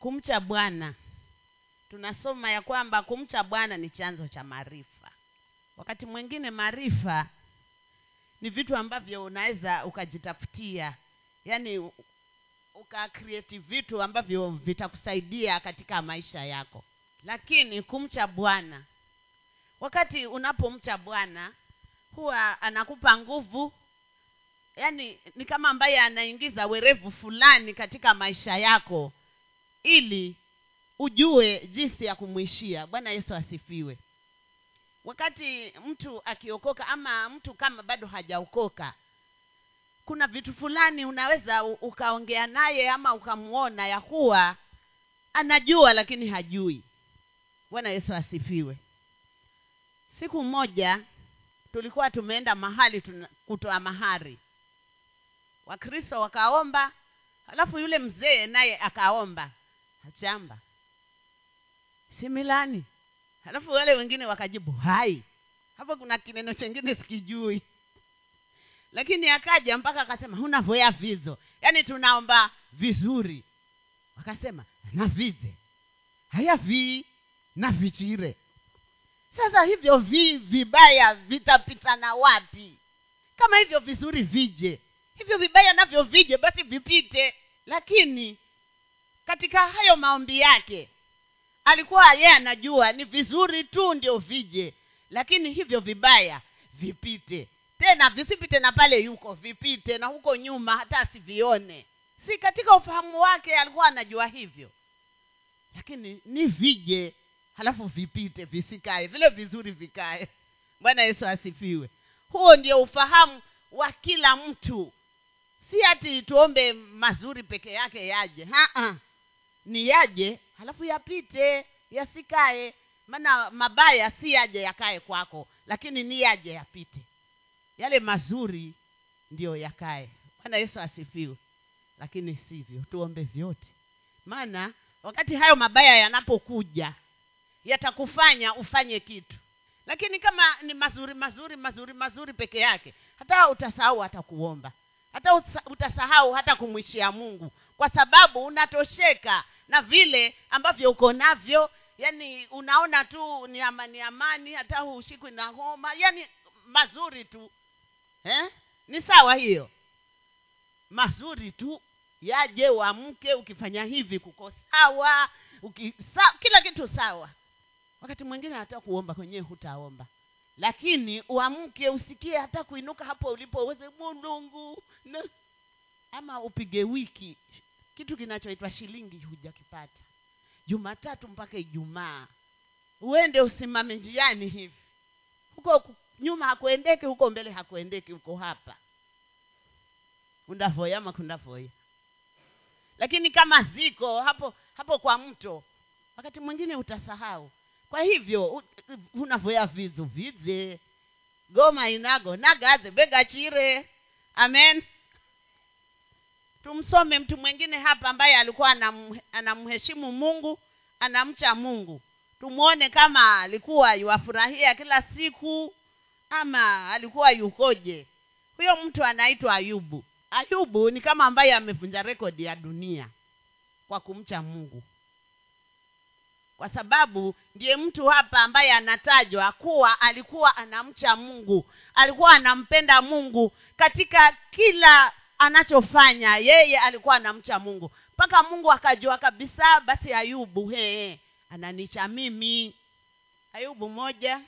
kumcha bwana. Tunasoma ya kwamba kumcha bwana ni chanzo cha maarifa. Wakati mwingine maarifa ni vitu ambavyo unaweza ukajitafutia. Yaani ukakrieti vitu ambavyo vitakusaidia katika maisha yako. Lakini kumcha bwana wakati unapomcha bwana huwa anakupa nguvu. Yaani ni kama ambaye anaingiza werevu fulani katika maisha yako ili ujue jinsi ya kumwishia. Bwana yesu asifiwe. Wakati mtu akiokoka ama mtu kama bado hajaokoka kuna vitu fulani unaweza ukaongea naye ama ukamwona ya kuwa anajua lakini hajui. Bwana yesu asifiwe. Siku moja tulikuwa tumeenda mahali kutoa mahari. Wakristo wakaomba halafu yule mzee naye akaomba achamba similani halafu wale wengine wakajibu hai hapo kuna kineno chengine sikijui. Lakini akaja mpaka akasema hunavoya vizo. Yaani tunaomba vizuri. Wakasema navize haya vii na vichire. Sasa hivyo vi vibaya vitapitana wapi? Kama hivyo vizuri vije. Hivyo vibaya navyo vije basi vipite. Lakini katika hayo maombi yake alikuwa yeye anajua ni vizuri tu ndio vije lakini hivyo vibaya vipite. Tena visipite na pale yuko vipite na huko nyuma hata asivione. Si katika ufahamu wake alikuwa anajua hivyo. Lakini ni vije halafu vipite visikae vile vizuri vikae. Bwana yesu asifiwe. Huo ndio ufahamu wa kila mtu. Si hati tuombe mazuri peke yake yaje. Ha-ha. Ni yaje halafu yapite yasikae. Maana mabaya si yaje yakae kwako lakini ni yaje yapite. Yale mazuri ndiyo yakae. Bwana yesu asifiwe. Lakini sivyo tuombe vyote. Maana wakati hayo mabaya yanapokuja yatakufanya ufanye kitu. Lakini kama ni mazuri mazuri mazuri mazuri peke yake hata utasahau hata kuomba. Hata utasahau hata kumwishia mungu kwa sababu unatosheka na vile ambavyo uko navyo. Yani unaona tu ni amani amani hata hushikwi na homa. Yani mazuri tu. Eh? ni sawa hiyo? Mazuri tu. Yaje uamke ukifanya hivi kuko sawa uki, kila kitu sawa. Wakati mwingine hata kuomba kwenyewe hutaomba. Lakini uamke usikie hata kuinuka hapo ulipo uweze mulungu ama upige wiki kitu kinachoitwa shilingi hujakipata. Jumatatu mpaka ijumaa. Uende usimame njiani hivi. Huko nyuma hakuendeki huko mbele hakuendeki huko hapa. Kundavoya ama kundafoya. Lakini kama ziko hapo hapo kwa mto wakati mwingine utasahau. Kwa hivyo unavoya vizu vize. Goma inago nagaze begachire amen tumsome mtu mwingine hapa ambaye alikuwa anamheshimu mungu anamcha mungu. Tumwone kama alikuwa yuwafurahia kila siku ama alikuwa yukoje. Huyo mtu anaitwa ayubu. Ayubu ni kama ambaye amevunja rekodi ya dunia kwa kumcha mungu. Kwa sababu ndiye mtu hapa ambaye anatajwa kuwa alikuwa anamcha mungu. Alikuwa anampenda mungu katika kila anachofanya yeye alikuwa anamcha mungu. Mpaka mungu akajua kabisa basi ayubu hee ananicha mimi. Ayubu moja.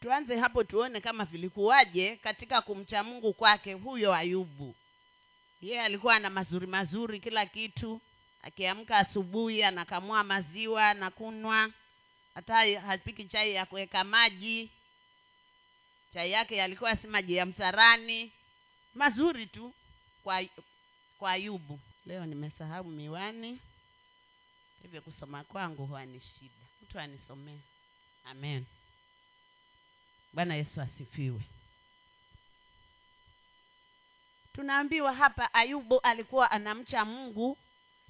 Tuanze hapo tuone kama vilikuwaje katika kumcha mungu kwake huyo ayubu. Yeye alikuwa na mazuri mazuri kila kitu. Akiamka asubuhi anakamua maziwa na kunwa hata hapiki chai ya kuweka maji. Chai yake yalikuwa si maji ya msarani. Mazuri tu kwa kwa ayubu. Leo nimesahau miwani. Hivyo kusoma kwangu huwa ni shida. Mtu anisomee. Amen. Bwana yesu asifiwe. Tunaambiwa hapa ayubu alikuwa anamcha mungu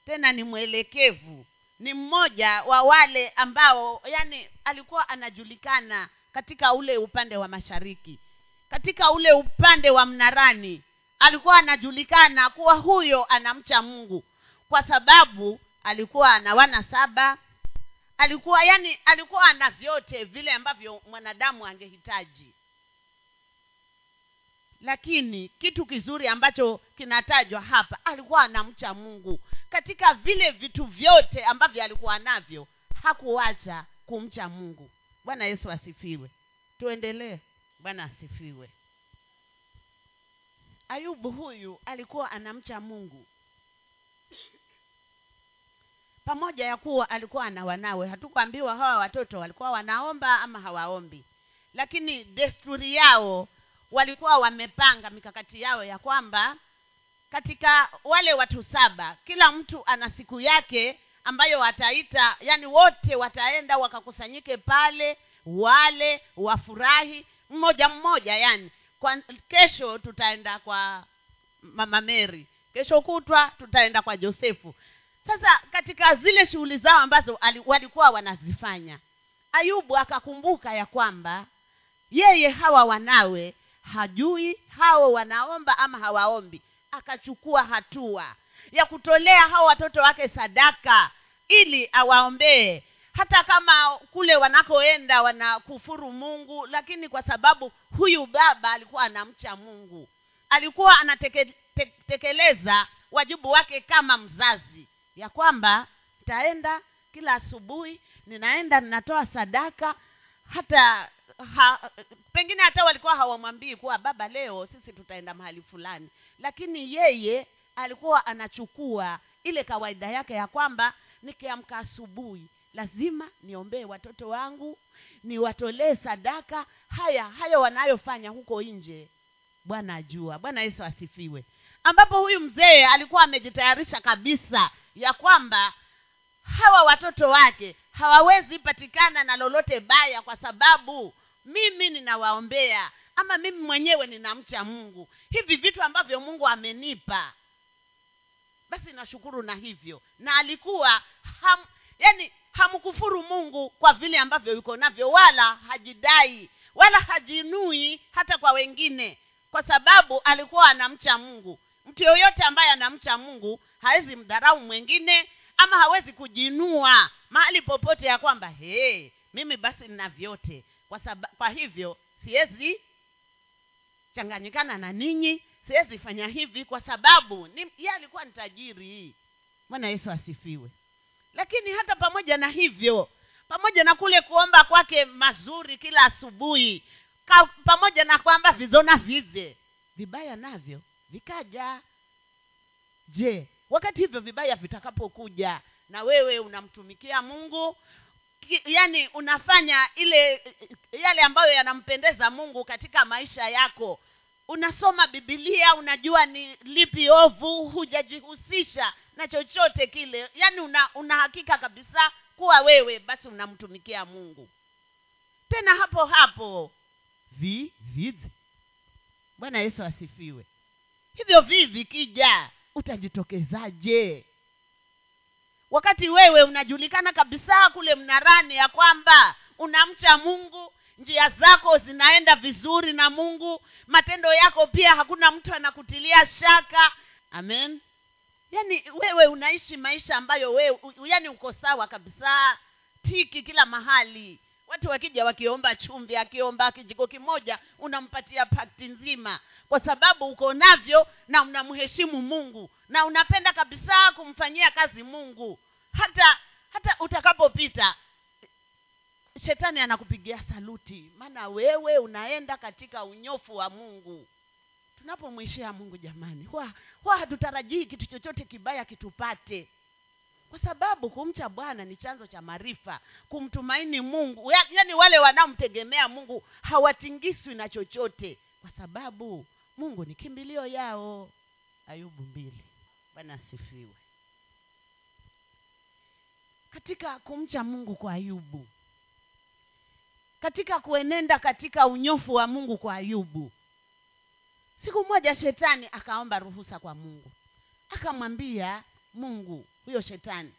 tena ni mwelekevu. Ni mmoja wa wale ambao yani alikuwa anajulikana katika ule upande wa mashariki katika ule upande wa mnarani alikuwa anajulikana kuwa huyo anamcha mungu kwa sababu alikuwa ana wana saba. Alikuwa yani alikuwa ana vyote vile ambavyo mwanadamu angehitaji. Lakini kitu kizuri ambacho kinatajwa hapa alikuwa anamcha mungu. Katika vile vitu vyote ambavyo alikuwa navyo hakuacha kumcha mungu. Bwana yesu asifiwe. Tuendelee. Bwana asifiwe ayubu huyu alikuwa anamcha mungu. Pamoja ya kuwa alikuwa ana wanawe hatukuambiwa hawa watoto walikuwa wanaomba ama hawaombi. Lakini desturi yao walikuwa wamepanga mikakati yao ya kwamba katika wale watu saba kila mtu ana siku yake ambayo wataita yani wote wataenda wakakusanyike pale wale wafurahi mmoja mmoja yani kwa kesho tutaenda kwa mama meri kesho kutwa tutaenda kwa josefu. Sasa katika zile shughuli zao ambazo walikuwa wanazifanya ayubu akakumbuka ya kwamba yeye hawa wanawe hajui hao wanaomba ama hawaombi. Akachukua hatua ya kutolea hao watoto wake sadaka ili awaombee hata kama kule wanakoenda wanakufuru mungu lakini kwa sababu huyu baba alikuwa anamcha mungu. Alikuwa anatekeleza wajibu wake kama mzazi. Ya kwamba nitaenda kila asubuhi ninaenda ninatoa sadaka. Hata ha, pengine hata walikuwa hawamwambii kuwa baba leo sisi tutaenda mahali fulani. Lakini yeye alikuwa anachukua ile kawaida yake ya kwamba nikiamka asubuhi lazima niombee watoto wangu niwatolee sadaka. Haya hayo wanayofanya huko nje. Bwana ajua. Bwana yesu asifiwe. Ambapo huyu mzee alikuwa amejitayarisha kabisa ya kwamba hawa watoto wake hawawezi patikana na lolote baya kwa sababu mimi ninawaombea ama mimi mwenyewe ninamcha mungu. Hivi vitu ambavyo mungu amenipa. Basi nashukuru na hivyo. Na alikuwa ham, yani hamkufuru mungu kwa vile ambavyo yuko navyo wala hajidai wala hajinui hata kwa wengine kwa sababu alikuwa anamcha mungu. Mtu yoyote ambaye anamcha mungu hawezi mdharau mwengine ama hawezi kujinua mahali popote ya kwamba hey, mimi basi nina vyote. Kwa, kwa hivyo siwezi changanyikana na ninyi siwezi fanya hivi kwa sababu ni, ye alikuwa ni tajiri. Bwana yesu asifiwe lakini hata pamoja na hivyo pamoja na kule kuomba kwake mazuri kila asubuhi pamoja na kwamba vizona vize vibaya navyo vikaja. Je wakati hivyo vibaya vitakapokuja na wewe unamtumikia mungu? Ki, yani unafanya ile yale ambayo yanampendeza mungu katika maisha yako. Unasoma bibilia unajua ni lipi ovu hujajihusisha na chochote kile yaani una, una kabisa kuwa wewe basi unamtumikia mungu. Tena hapo hapo vi vivi bwana yesu asifiwe. Hivyo vii vikija utajitokezaje? Wakati wewe unajulikana kabisa kule mnarani ya kwamba unamcha mungu njia zako zinaenda vizuri na mungu matendo yako pia hakuna mtu anakutilia shaka. Amen yaani wewe unaishi maisha ambayo wewe yaani uko sawa kabisa tiki kila mahali. Watu wakija wakiomba chumvi akiomba kijiko kimoja unampatia pakti nzima. Kwa sababu uko navyo na unamheshimu mungu na unapenda kabisa kumfanyia kazi mungu. Hata hata utakapopita shetani anakupigia saluti. Maana wewe unaenda katika unyofu wa mungu tunapomwishia mungu jamani huwa huwa hatutarajii kitu chochote kibaya kitupate. Kwa sababu kumcha bwana ni chanzo cha maarifa kumtumaini mungu. Ya, yaani wale wanaomtegemea mungu hawatingiswi na chochote. Kwa sababu mungu ni kimbilio yao. Ayubu mbili. Bwana asifiwe. Katika kumcha mungu kwa ayubu katika kuenenda katika unyofu wa mungu kwa ayubu siku moja shetani akaomba ruhusa kwa mungu. Akamwambia mungu huyo shetani.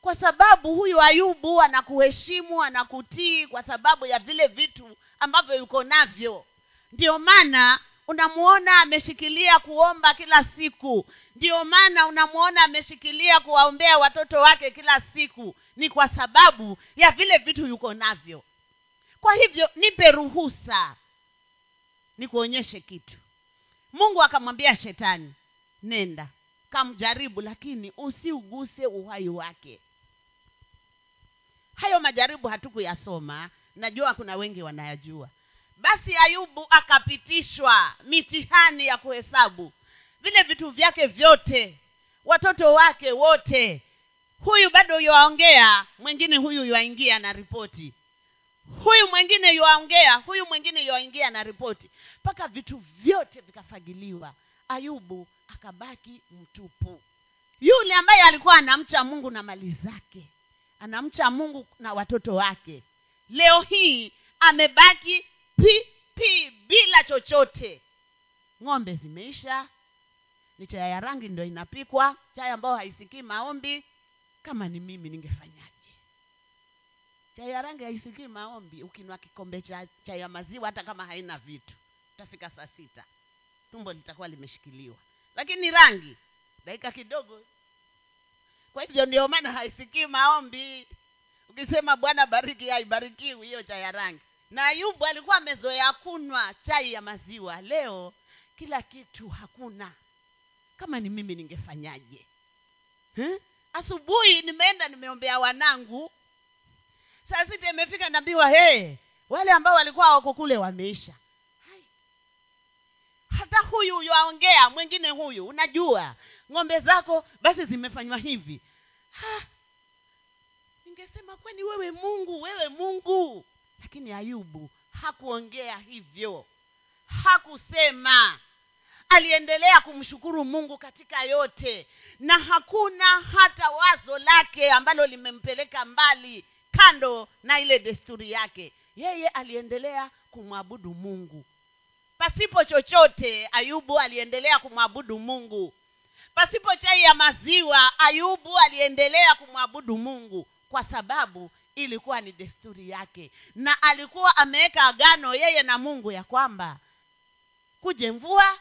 Kwa sababu huyu ayubu anakuheshimu anakutii kwa sababu ya vile vitu ambavyo yuko navyo. Ndio maana unamuona ameshikilia kuomba kila siku. Ndio maana unamuona ameshikilia kuwaombea watoto wake kila siku. Ni kwa sababu ya vile vitu yuko navyo. Kwa hivyo nipe ruhusa. Nikuonyeshe kitu mungu akamwambia shetani nenda kamjaribu lakini usiuguse uhai wake. Hayo majaribu hatukuyasoma najua kuna wengi wanayajua. Basi ayubu akapitishwa mitihani ya kuhesabu vile vitu vyake vyote watoto wake wote. Huyu bado yuwaongea mwingine huyu yuwaingia na ripoti huyu mwingine yuaongea huyu mwingine yuaingia na ripoti. Mpaka vitu vyote vikafagiliwa. Ayubu akabaki mtupu. Yule ambaye alikuwa anamcha mungu na mali zake anamcha mungu na watoto wake leo hii amebaki pi bila chochote. Ng'ombe zimeisha ni chaya ya rangi ndo inapikwa chaya ambayo haisikii maombi. Kama ni mimi ningefanyaje chai ya rangi haisikii maombi ukinwa kikombe cha chai ya maziwa hata kama haina vitu utafika saa sita tumbo litakuwa limeshikiliwa. Lakini rangi dakika kidogo. Kwa hivyo ndio maana haisikii maombi ukisema bwana bariki haibarikiwi hiyo chai ya rangi. Na ayubu alikuwa amezoea kunywa chai ya maziwa. Leo kila kitu hakuna. Kama ni mimi ningefanyaje? Asubuhi nimeenda nimeombea wanangu saa sita imefika naambiwa hey, wale ambao walikuwa wako kule wameisha. Hata huyu yaongea mwingine huyu unajua ng'ombe zako basi zimefanywa hivi. Ha. ningesema kwani wewe mungu wewe mungu? Lakini ayubu hakuongea hivyo. Hakusema. Aliendelea kumshukuru mungu katika yote na hakuna hata wazo lake ambalo limempeleka mbali kando na ile desturi yake. Yeye aliendelea kumwabudu mungu. Pasipo chochote ayubu aliendelea kumwabudu mungu. Pasipo chai ya maziwa ayubu aliendelea kumwabudu mungu kwa sababu ilikuwa ni desturi yake. Na alikuwa ameweka agano yeye na mungu ya kwamba kuje mvua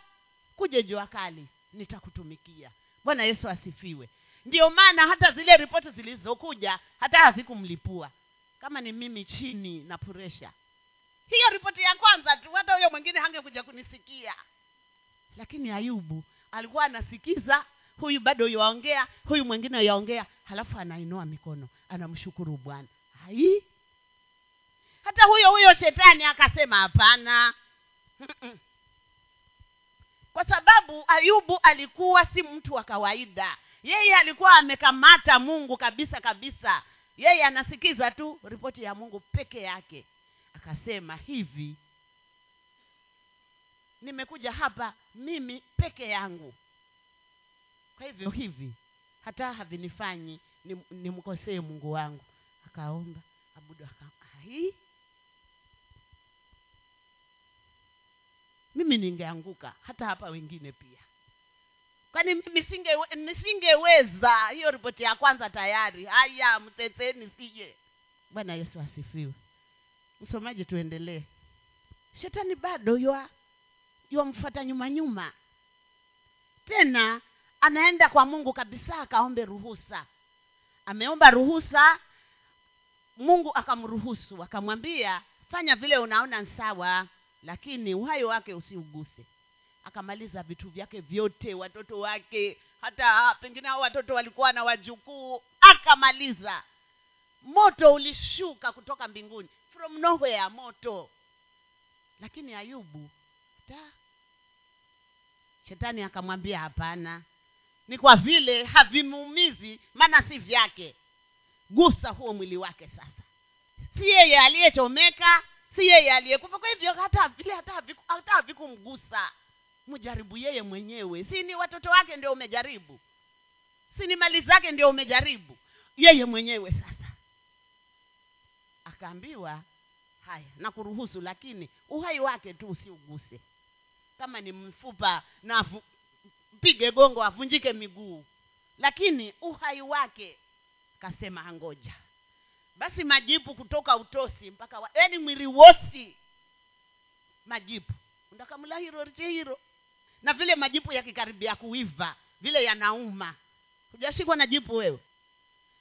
kuje jua kali nitakutumikia. Bwana yesu asifiwe ndiyo maana hata zile ripoti zilizokuja hata hazikumlipua. Kama ni mimi chini na puresha. Hiyo ripoti ya kwanza tu hata huyo mwingine hangekuja kunisikia. Lakini ayubu alikuwa anasikiza huyu bado yaongea huyu mwingine yaongea halafu anainua mikono anamshukuru bwana. Hai? Hata huyo huyo shetani akasema hapana. Kwa sababu ayubu alikuwa si mtu wa kawaida yeye alikuwa amekamata mungu kabisa kabisa. Yeye anasikiza tu ripoti ya mungu peke yake. Akasema hivi nimekuja hapa mimi peke yangu. Kwa hivyo hivi hata havinifanyi nimkosee ni mungu wangu. Akaomba abudu akai mimi ningeanguka hata hapa wengine pia kwani mimi singe nisingeweza. Hiyo ripoti ya kwanza tayari. Haya mteteni sije. Bwana yesu asifiwe. Msomaji tuendelee. Shetani bado ywa yamfuata nyuma nyuma. Tena anaenda kwa mungu kabisa akaombe ruhusa. Ameomba ruhusa mungu akamruhusu. Akamwambia fanya vile unaona sawa lakini uhai wake usiuguse akamaliza vitu vyake vyote watoto wake hata pengine hao watoto walikuwa na wajukuu akamaliza. Moto ulishuka kutoka mbinguni from nowhere moto. Lakini ayubu ta shetani akamwambia hapana ni kwa vile havimuumizi maana si vyake. Gusa huo mwili wake sasa. Si yeye aliyechomeka si yeye aliyekufa. Kwa hivyo hata vile hata haviku- havikumgusa mjaribu yeye mwenyewe. Si ni watoto wake ndio umejaribu? Si ni mali zake ndio umejaribu? Yeye mwenyewe sasa. Akaambiwa haya na kuruhusu lakini uhai wake tu usiuguse. Kama ni mfupa na mpige gongo avunjike miguu. Lakini uhai wake kasema angoja. Basi majipu kutoka utosi mpaka yaani mwili wosi. Majipu. Undakamula hiro riche hiro na vile majipu yakikaribia kuiva vile yanauma. Hujashikwa na jipu wewe?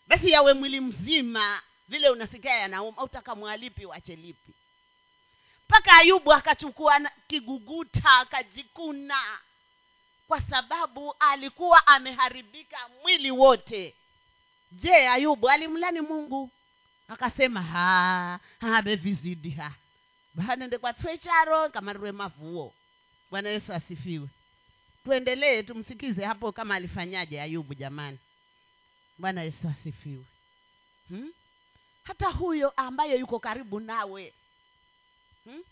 Basi yawe mwili mzima vile unasikia yanauma. Utakamwalipi wachelipi mpaka ayubu akachukua kiguguta akajikuna. Kwa sababu alikuwa ameharibika mwili wote. Je ayubu alimlani mungu? Akasema ha bevizidi ha bahanende kwa twecharo kamarwe mavuo bwana yesu asifiwe. Tuendelee tumsikize hapo kama alifanyaje ayubu jamani. Bwana yesu asifiwe. Hmm? hata huyo ambaye yuko karibu nawe hmm?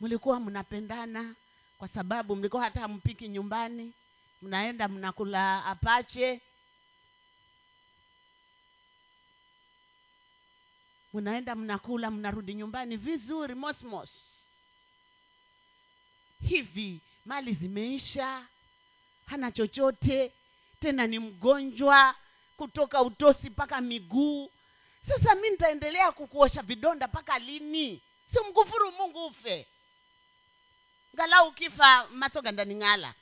mlikuwa mnapendana kwa sababu mlikuwa hata mpiki nyumbani mnaenda mnakula apache? Mnaenda mnakula mnarudi nyumbani vizuri mosmos hivi mali zimeisha hana chochote tena ni mgonjwa kutoka utosi mpaka miguu. Sasa mi nitaendelea kukuosha vidonda mpaka lini? Si mkufuru mungu ufe. Ngalau ukifa masoga ndani ng'ala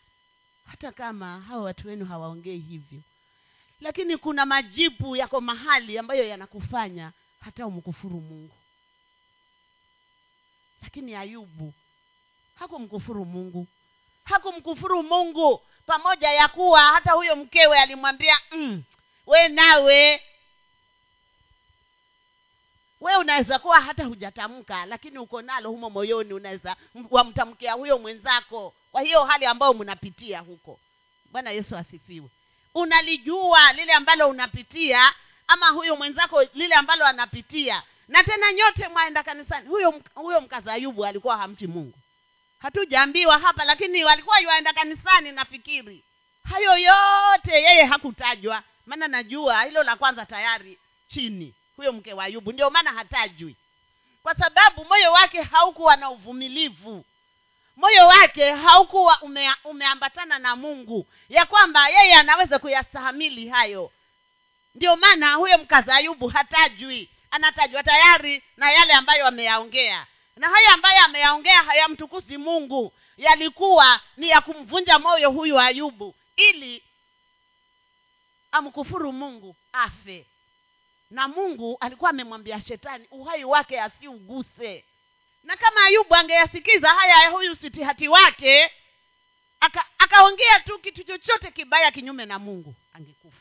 hata kama hawa watu wenu hawaongei hivyo. Lakini kuna majipu yako mahali ambayo yanakufanya hata umkufuru mungu. Lakini ayubu hakumkufuru mungu. Hakumkufuru mungu pamoja ya kuwa hata huyo mkewe alimwambia mm, we nawe. We unaweza kuwa hata hujatamka lakini uko nalo humo moyoni unaweza wamtamkia huyo mwenzako. Kwa hiyo hali ambayo mnapitia huko. Bwana yesu asifiwe. Unalijua lile ambalo unapitia ama huyo mwenzako lile ambalo anapitia. Na tena nyote mwaenda kanisani. Huyo huyo mkazayubu alikuwa hamti mungu hatujaambiwa hapa lakini walikuwa yuaenda kanisani nafikiri. Hayo yote yeye hakutajwa maana najua hilo la kwanza tayari chini huyo mke wa ayubu. Ndio maana hatajwi. Kwa sababu moyo wake haukuwa na uvumilivu. Moyo wake haukuwa ume, umeambatana na mungu ya kwamba yeye anaweza kuyastahamili hayo. Ndio maana huyo mkaza ayubu hatajwi. Anatajwa tayari na yale ambayo ameyaongea na haya ambayo ameyaongea hayamtukuzi mungu. Yalikuwa ni ya kumvunja moyo huyu ayubu ili amkufuru mungu afe. Na mungu alikuwa amemwambia shetani uhai wake asiuguse. Na kama ayubu angeyasikiza haya ya huyu sitihati wake aka- akaongea tu kitu chochote kibaya kinyume na mungu angekufa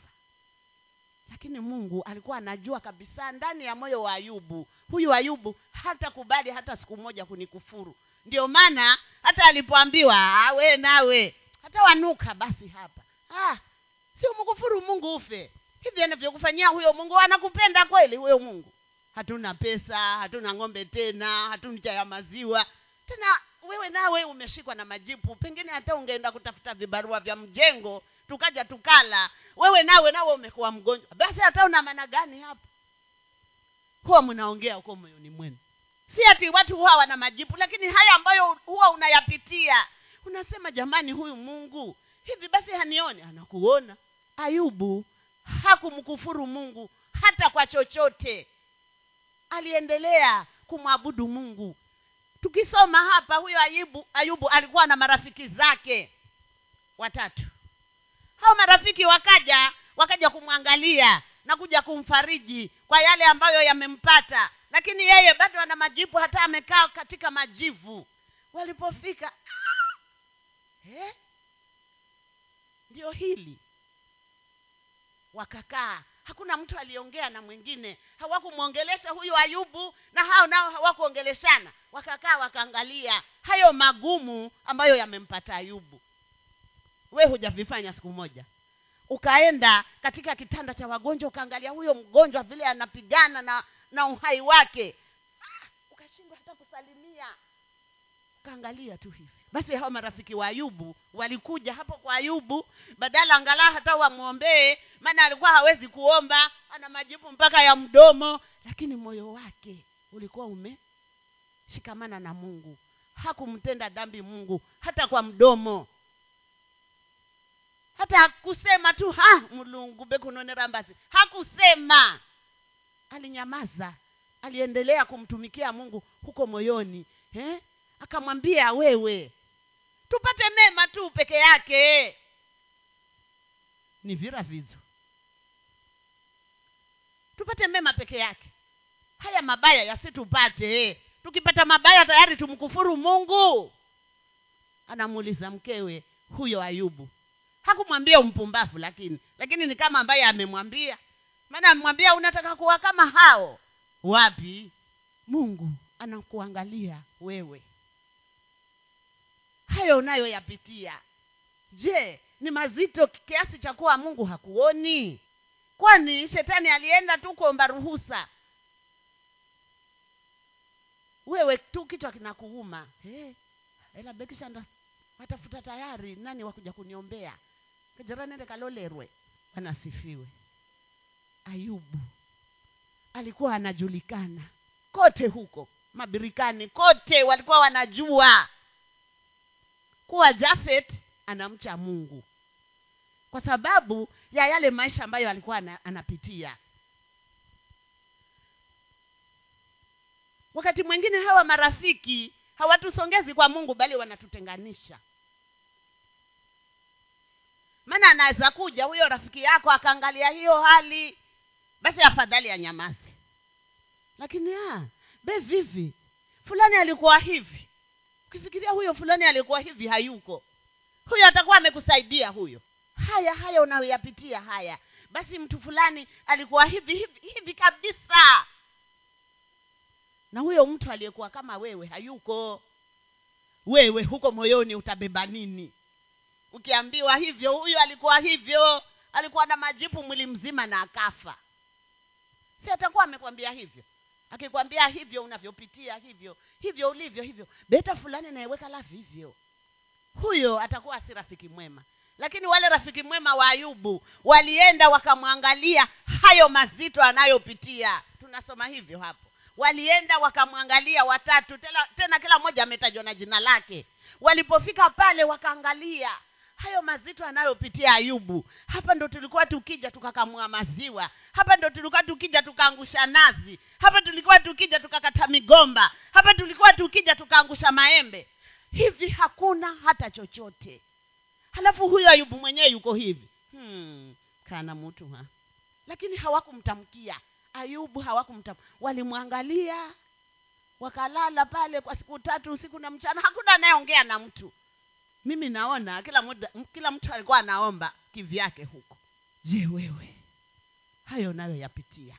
lakini mungu alikuwa anajua kabisa ndani ya moyo wa ayubu. Huyu ayubu hata kubali hata siku moja kunikufuru. Ndio maana hata alipoambiwa "Ah, we nawe hata wanuka basi hapa. Ah, sio mkufuru mungu ufe? Hivi anavyokufanyia huyo mungu anakupenda kweli huyo mungu? Hatuna pesa hatuna ng'ombe tena hatuna cha ya maziwa. Tena wewe nawe umeshikwa na majipu pengine hata ungeenda kutafuta vibarua vya mjengo tukaja tukala. Wewe nawe nawe umekuwa mgonjwa. Basi hata una maana gani hapo? Huwa mnaongea huko moyoni mwenu. Si ati watu huwa wana majibu lakini haya ambayo huwa unayapitia. Unasema jamani huyu mungu. Hivi basi hanioni? Anakuona. Ayubu hakumkufuru mungu hata kwa chochote. Aliendelea kumwabudu mungu. Tukisoma hapa huyo ayubu ayubu alikuwa na marafiki zake watatu hao marafiki wakaja wakaja kumwangalia na kuja kumfariji kwa yale ambayo yamempata. Lakini yeye bado ana majivu hata amekaa katika majivu. Walipofika "Ah, eh? ndio hili. Wakakaa. Hakuna mtu aliongea na mwingine. Hawakumwongelesha huyu ayubu na hao nao hawakuongeleshana. Wakakaa wakaangalia hayo magumu ambayo yamempata ayubu we hujavifanya siku moja. Ukaenda katika kitanda cha wagonjwa ukaangalia huyo mgonjwa vile anapigana na na uhai wake. Ah, ukashindwa hata kusalimia. Ukaangalia tu hivi. Basi hao marafiki wa ayubu walikuja hapo kwa ayubu badala angalau hata wamwombee maana alikuwa hawezi kuomba ana majibu mpaka ya mdomo lakini moyo wake ulikuwa umeshikamana na mungu. Hakumtenda dhambi mungu hata kwa mdomo hata hakusema tu ha mlungu bekunonera mbazi hakusema. Alinyamaza. Aliendelea kumtumikia mungu huko moyoni eh? akamwambia wewe tupate mema tu peke yake. Ni vira vizo tupate mema peke yake. Haya mabaya yasitupate. Tukipata mabaya tayari tumkufuru mungu. Anamuuliza mkewe huyo ayubu hakumwambia umpumbavu lakini lakini ni kama ambaye amemwambia. Maana amemwambia unataka kuwa kama hao. Wapi? Mungu anakuangalia wewe. Hayo unayoyapitia. Je ni mazito kiasi cha kuwa mungu hakuoni? Kwani shetani alienda tu kuomba ruhusa? Wewe tu kichwa kinakuuma. Hey, ela bekishanda watafuta tayari nani wakuja kuniombea kajara nende kalolerwe. Anasifiwe ayubu. Alikuwa anajulikana. Kote huko. Mabirikani kote walikuwa wanajua. Kuwa jafet anamcha mungu. Kwa sababu ya yale maisha ambayo alikuwa anapitia. Wakati mwingine hawa marafiki hawatusongezi kwa mungu bali wanatutenganisha maana anaweza kuja huyo rafiki yako akaangalia hiyo hali. Basi afadhali anyamaze. Lakini ah, be vivi fulani alikuwa hivi. Ukifikiria huyo fulani alikuwa hivi hayuko. Huyo atakuwa amekusaidia huyo. Haya haya unayoyapitia haya. Basi mtu fulani alikuwa hivi hivi hivi kabisa. Na huyo mtu aliyekuwa kama wewe hayuko. Wewe huko moyoni utabeba nini ukiambiwa hivyo huyo alikuwa hivyo. Alikuwa na majipu mwili mzima na akafa. Si atakuwa amekwambia hivyo? Akikwambia hivyo unavyopitia hivyo hivyo ulivyo hivyo beta fulani nayeweka lafu hivyo. Huyo atakuwa si rafiki mwema. Lakini wale rafiki mwema wa ayubu walienda wakamwangalia hayo mazito anayopitia. Tunasoma hivyo hapo. Walienda wakamwangalia watatu tena, tena kila mmoja ametajwa na jina lake. Walipofika pale wakaangalia hayo mazito anayopitia ayubu. Hapa ndo tulikuwa tukija tukakamua maziwa. Hapa ndo tulikuwa tukija tukaangusha nazi. Hapa tulikuwa tukija tukakata migomba. Hapa tulikuwa tukija tukaangusha maembe. Hivi hakuna hata chochote. Halafu huyo ayubu mwenyewe yuko hivi. Hmm, kana mtu ha? Lakini hawakumtamkia. Ayubu hawakumtam walimwangalia wakalala pale kwa siku tatu usiku na mchana. Hakuna anayeongea na mtu mimi naona kila muda, kila mtu alikuwa anaomba kivyake huko. Je wewe? Hayo nayo yapitia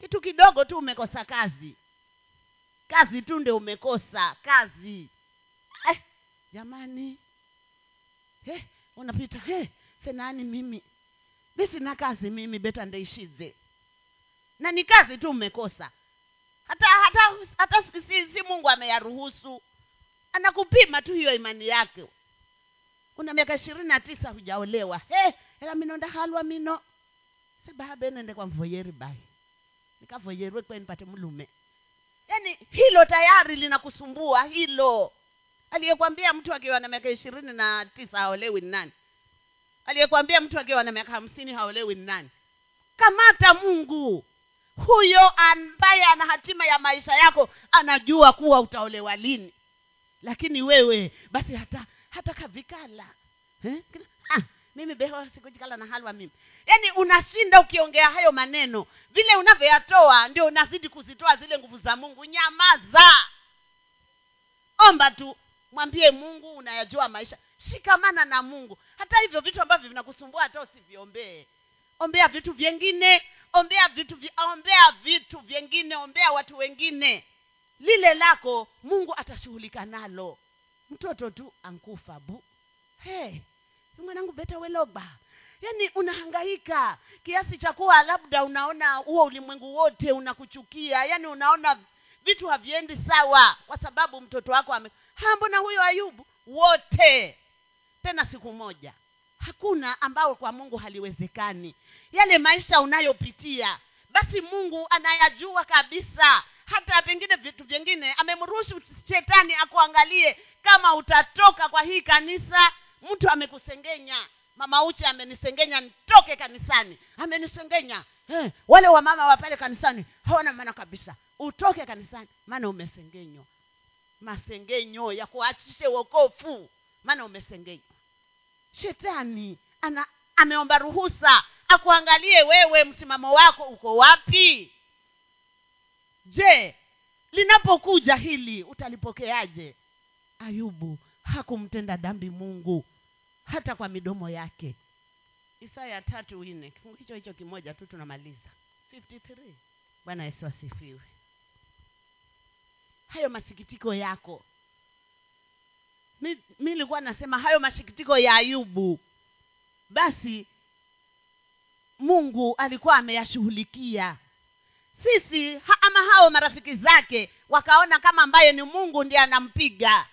kitu kidogo tu umekosa kazi. Kazi tu ndio umekosa kazi. Eh, jamani. Eh, unapita eh, senani mimi? Besina kazi mimi beta ndeishize. Na ni kazi tu umekosa. Hata hata hata si, si, si mungu ameyaruhusu anakupima tu hiyo imani yake. Una miaka ishirini na tisa hujaolewa. Hey, ela minonda halwa mino. Nende kwa mvoyeri bai nikavoyerwe kwe nipate mlume yaani hilo tayari linakusumbua hilo. Aliyekwambia mtu akiwa na miaka ishirini na tisa haolewi ni nani? Aliyekwambia mtu akiwa na miaka hamsini haolewi ni nani? Kamata mungu. Huyo ambaye ana hatima ya maisha yako anajua kuwa utaolewa lini lakini wewe basi hata hata kavikala ah, mimi beho sikujikala na halwa mimi. Yaani unashinda ukiongea hayo maneno. Vile unavyoyatoa ndio unazidi kuzitoa zile nguvu za mungu. Nyamaza! Omba tu mwambie mungu unayajua maisha. Shikamana na mungu. Hata hivyo vitu ambavyo vinakusumbua hata usiviombee. Ombea vitu vyengine ombea vitu ombea vitu vyengine ombea watu wengine lile lako mungu atashughulika nalo. Mtoto tu ankufa bu. Hey, mwanangu beta weloba. Yaani unahangaika kiasi cha kuwa labda unaona huo ulimwengu wote unakuchukia. Yaani unaona vitu haviendi sawa kwa sababu mtoto wako ame hambona huyo ayubu? Wote. Tena siku moja hakuna ambao kwa mungu haliwezekani. Yale maisha unayopitia basi mungu anayajua kabisa hata pengine vitu vyingine amemruhusu shetani akuangalie kama utatoka kwa hii kanisa. Mtu amekusengenya. Mama uche amenisengenya nitoke kanisani. Amenisengenya. Eh, wale wamama wa pale kanisani hawana maana kabisa. Utoke kanisani maana umesengenywa. Masengenyo ya kuachishe wokofu maana umesengenywa. Shetani ana ameomba ruhusa. Akuangalie wewe msimamo wako uko wapi je linapokuja hili utalipokeaje? Ayubu hakumtenda dhambi mungu hata kwa midomo yake. Isaya tatu nne kifungu hicho hicho kimoja tu tunamaliza. 53 bwana yesu asifiwe. Hayo masikitiko yako. Mi nilikuwa nasema hayo masikitiko ya ayubu. Basi mungu alikuwa ameyashughulikia sisi ha, ama hao marafiki zake wakaona kama ambaye ni mungu ndiye anampiga.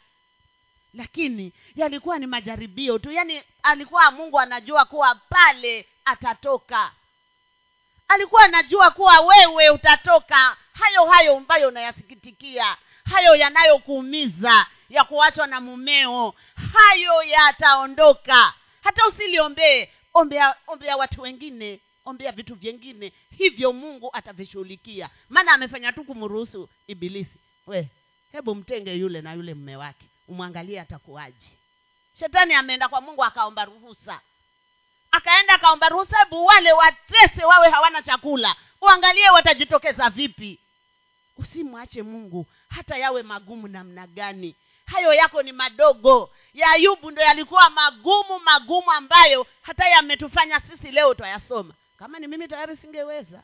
Lakini yalikuwa ni majaribio tu yaani alikuwa mungu anajua kuwa pale atatoka. Alikuwa anajua kuwa wewe utatoka. Hayo hayo ambayo unayasikitikia hayo yanayokuumiza ya kuachwa na mumeo hayo yataondoka. Hata usiliombee ombea ombea watu wengine ombea vitu vyengine hivyo mungu atavishughulikia. Maana amefanya tu kumruhusu ibilisi. We hebu mtenge yule na yule mme wake umwangalie atakuwaji shetani ameenda kwa mungu akaomba ruhusa. Akaenda akaomba ruhusa hebu wale watese wawe hawana chakula. Uangalie watajitokeza vipi. Usimwache mungu hata yawe magumu namna gani. Hayo yako ni madogo. Ya ayubu ndo yalikuwa magumu magumu ambayo hata yametufanya sisi leo twayasoma kama ni mimi tayari singeweza.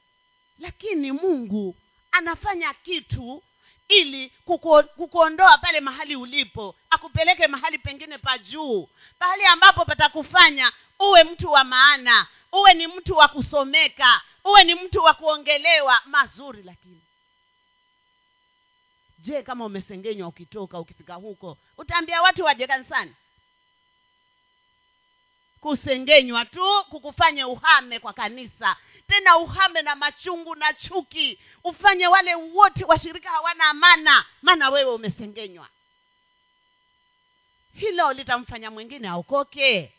Lakini mungu anafanya kitu ili kuku, kukuondoa pale mahali ulipo akupeleke mahali pengine pa juu pahali ambapo patakufanya uwe mtu wa maana uwe ni mtu wa kusomeka uwe ni mtu wa kuongelewa mazuri lakini. Je kama umesengenywa ukitoka ukifika huko utaambia watu waje kanisani kusengenywa tu kukufanya uhame kwa kanisa. Tena uhame na machungu na chuki. Ufanye wale wote washirika hawana amana maana wewe umesengenywa. Hilo litamfanya mwingine aokoke.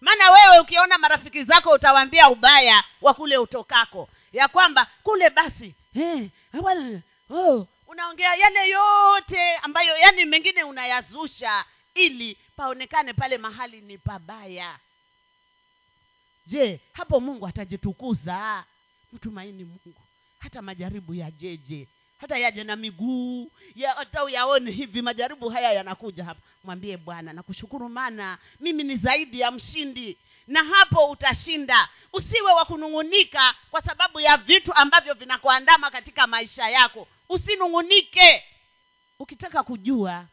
Maana wewe ukiona marafiki zako utawaambia ubaya wa kule utokako. Ya kwamba kule basi hey, well, oh, unaongea yale yote ambayo yani mengine unayazusha ili paonekane pale mahali ni pabaya. Je hapo mungu atajitukuza? Mtumaini mungu. Hata majaribu yajeje. Hata yaje na miguu. Ya, hata uyaone hivi majaribu haya yanakuja hapa. Mwambie bwana nakushukuru maana mimi ni zaidi ya mshindi. Na hapo utashinda. Usiwe wa kunung'unika kwa sababu ya vitu ambavyo vinakuandama katika maisha yako. Usinung'unike. Ukitaka kujua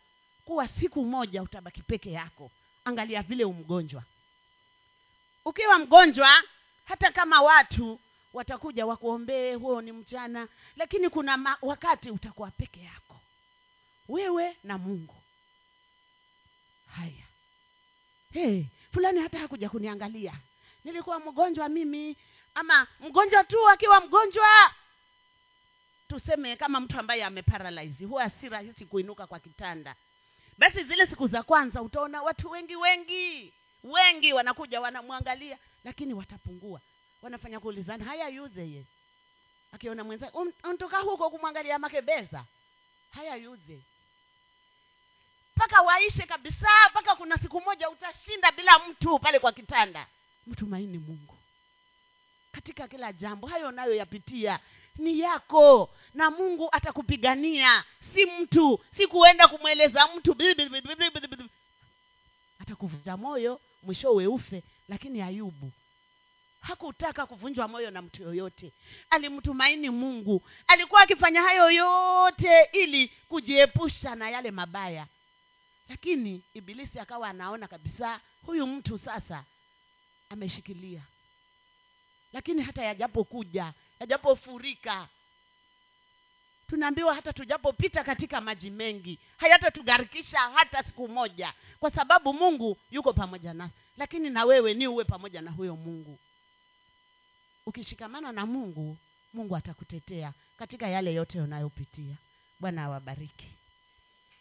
kuwa siku moja utabaki peke yako. Angalia vile umgonjwa ukiwa mgonjwa hata kama watu watakuja wakuombee huo ni mchana lakini kuna ma- wakati utakuwa peke yako. Wewe na mungu. Haya. Hey, fulani hata hakuja kuniangalia. Nilikuwa mgonjwa mimi ama mgonjwa tu akiwa mgonjwa. Tuseme kama mtu ambaye ameparalyze huwa si rahisi kuinuka kwa kitanda basi zile siku za kwanza utaona watu wengi wengi. Wengi wanakuja wanamwangalia lakini watapungua. Wanafanya kuulizana haya yuze ye? Akiona mwenza ntoka huko kumwangalia makebeza? Haya yuze. Mpaka waishe kabisa mpaka kuna siku moja utashinda bila mtu pale kwa kitanda. Mtumaini mungu katika kila jambo. Hayo unayoyapitia ni yako na mungu atakupigania. Si mtu si kuenda kumweleza mtu atakuvunja moyo mwishowe ufe lakini ayubu hakutaka kuvunjwa moyo na mtu yoyote. Alimtumaini mungu. Alikuwa akifanya hayo yote ili kujiepusha na yale mabaya. Lakini ibilisi akawa anaona kabisa huyu mtu sasa ameshikilia lakini hata yajapokuja yajapofurika tunaambiwa hata tujapopita katika maji mengi hayatatugharikisha hata siku moja kwa sababu mungu yuko pamoja nasi. Lakini na wewe ni uwe pamoja na huyo mungu. Ukishikamana na mungu mungu atakutetea katika yale yote unayopitia. Bwana awabariki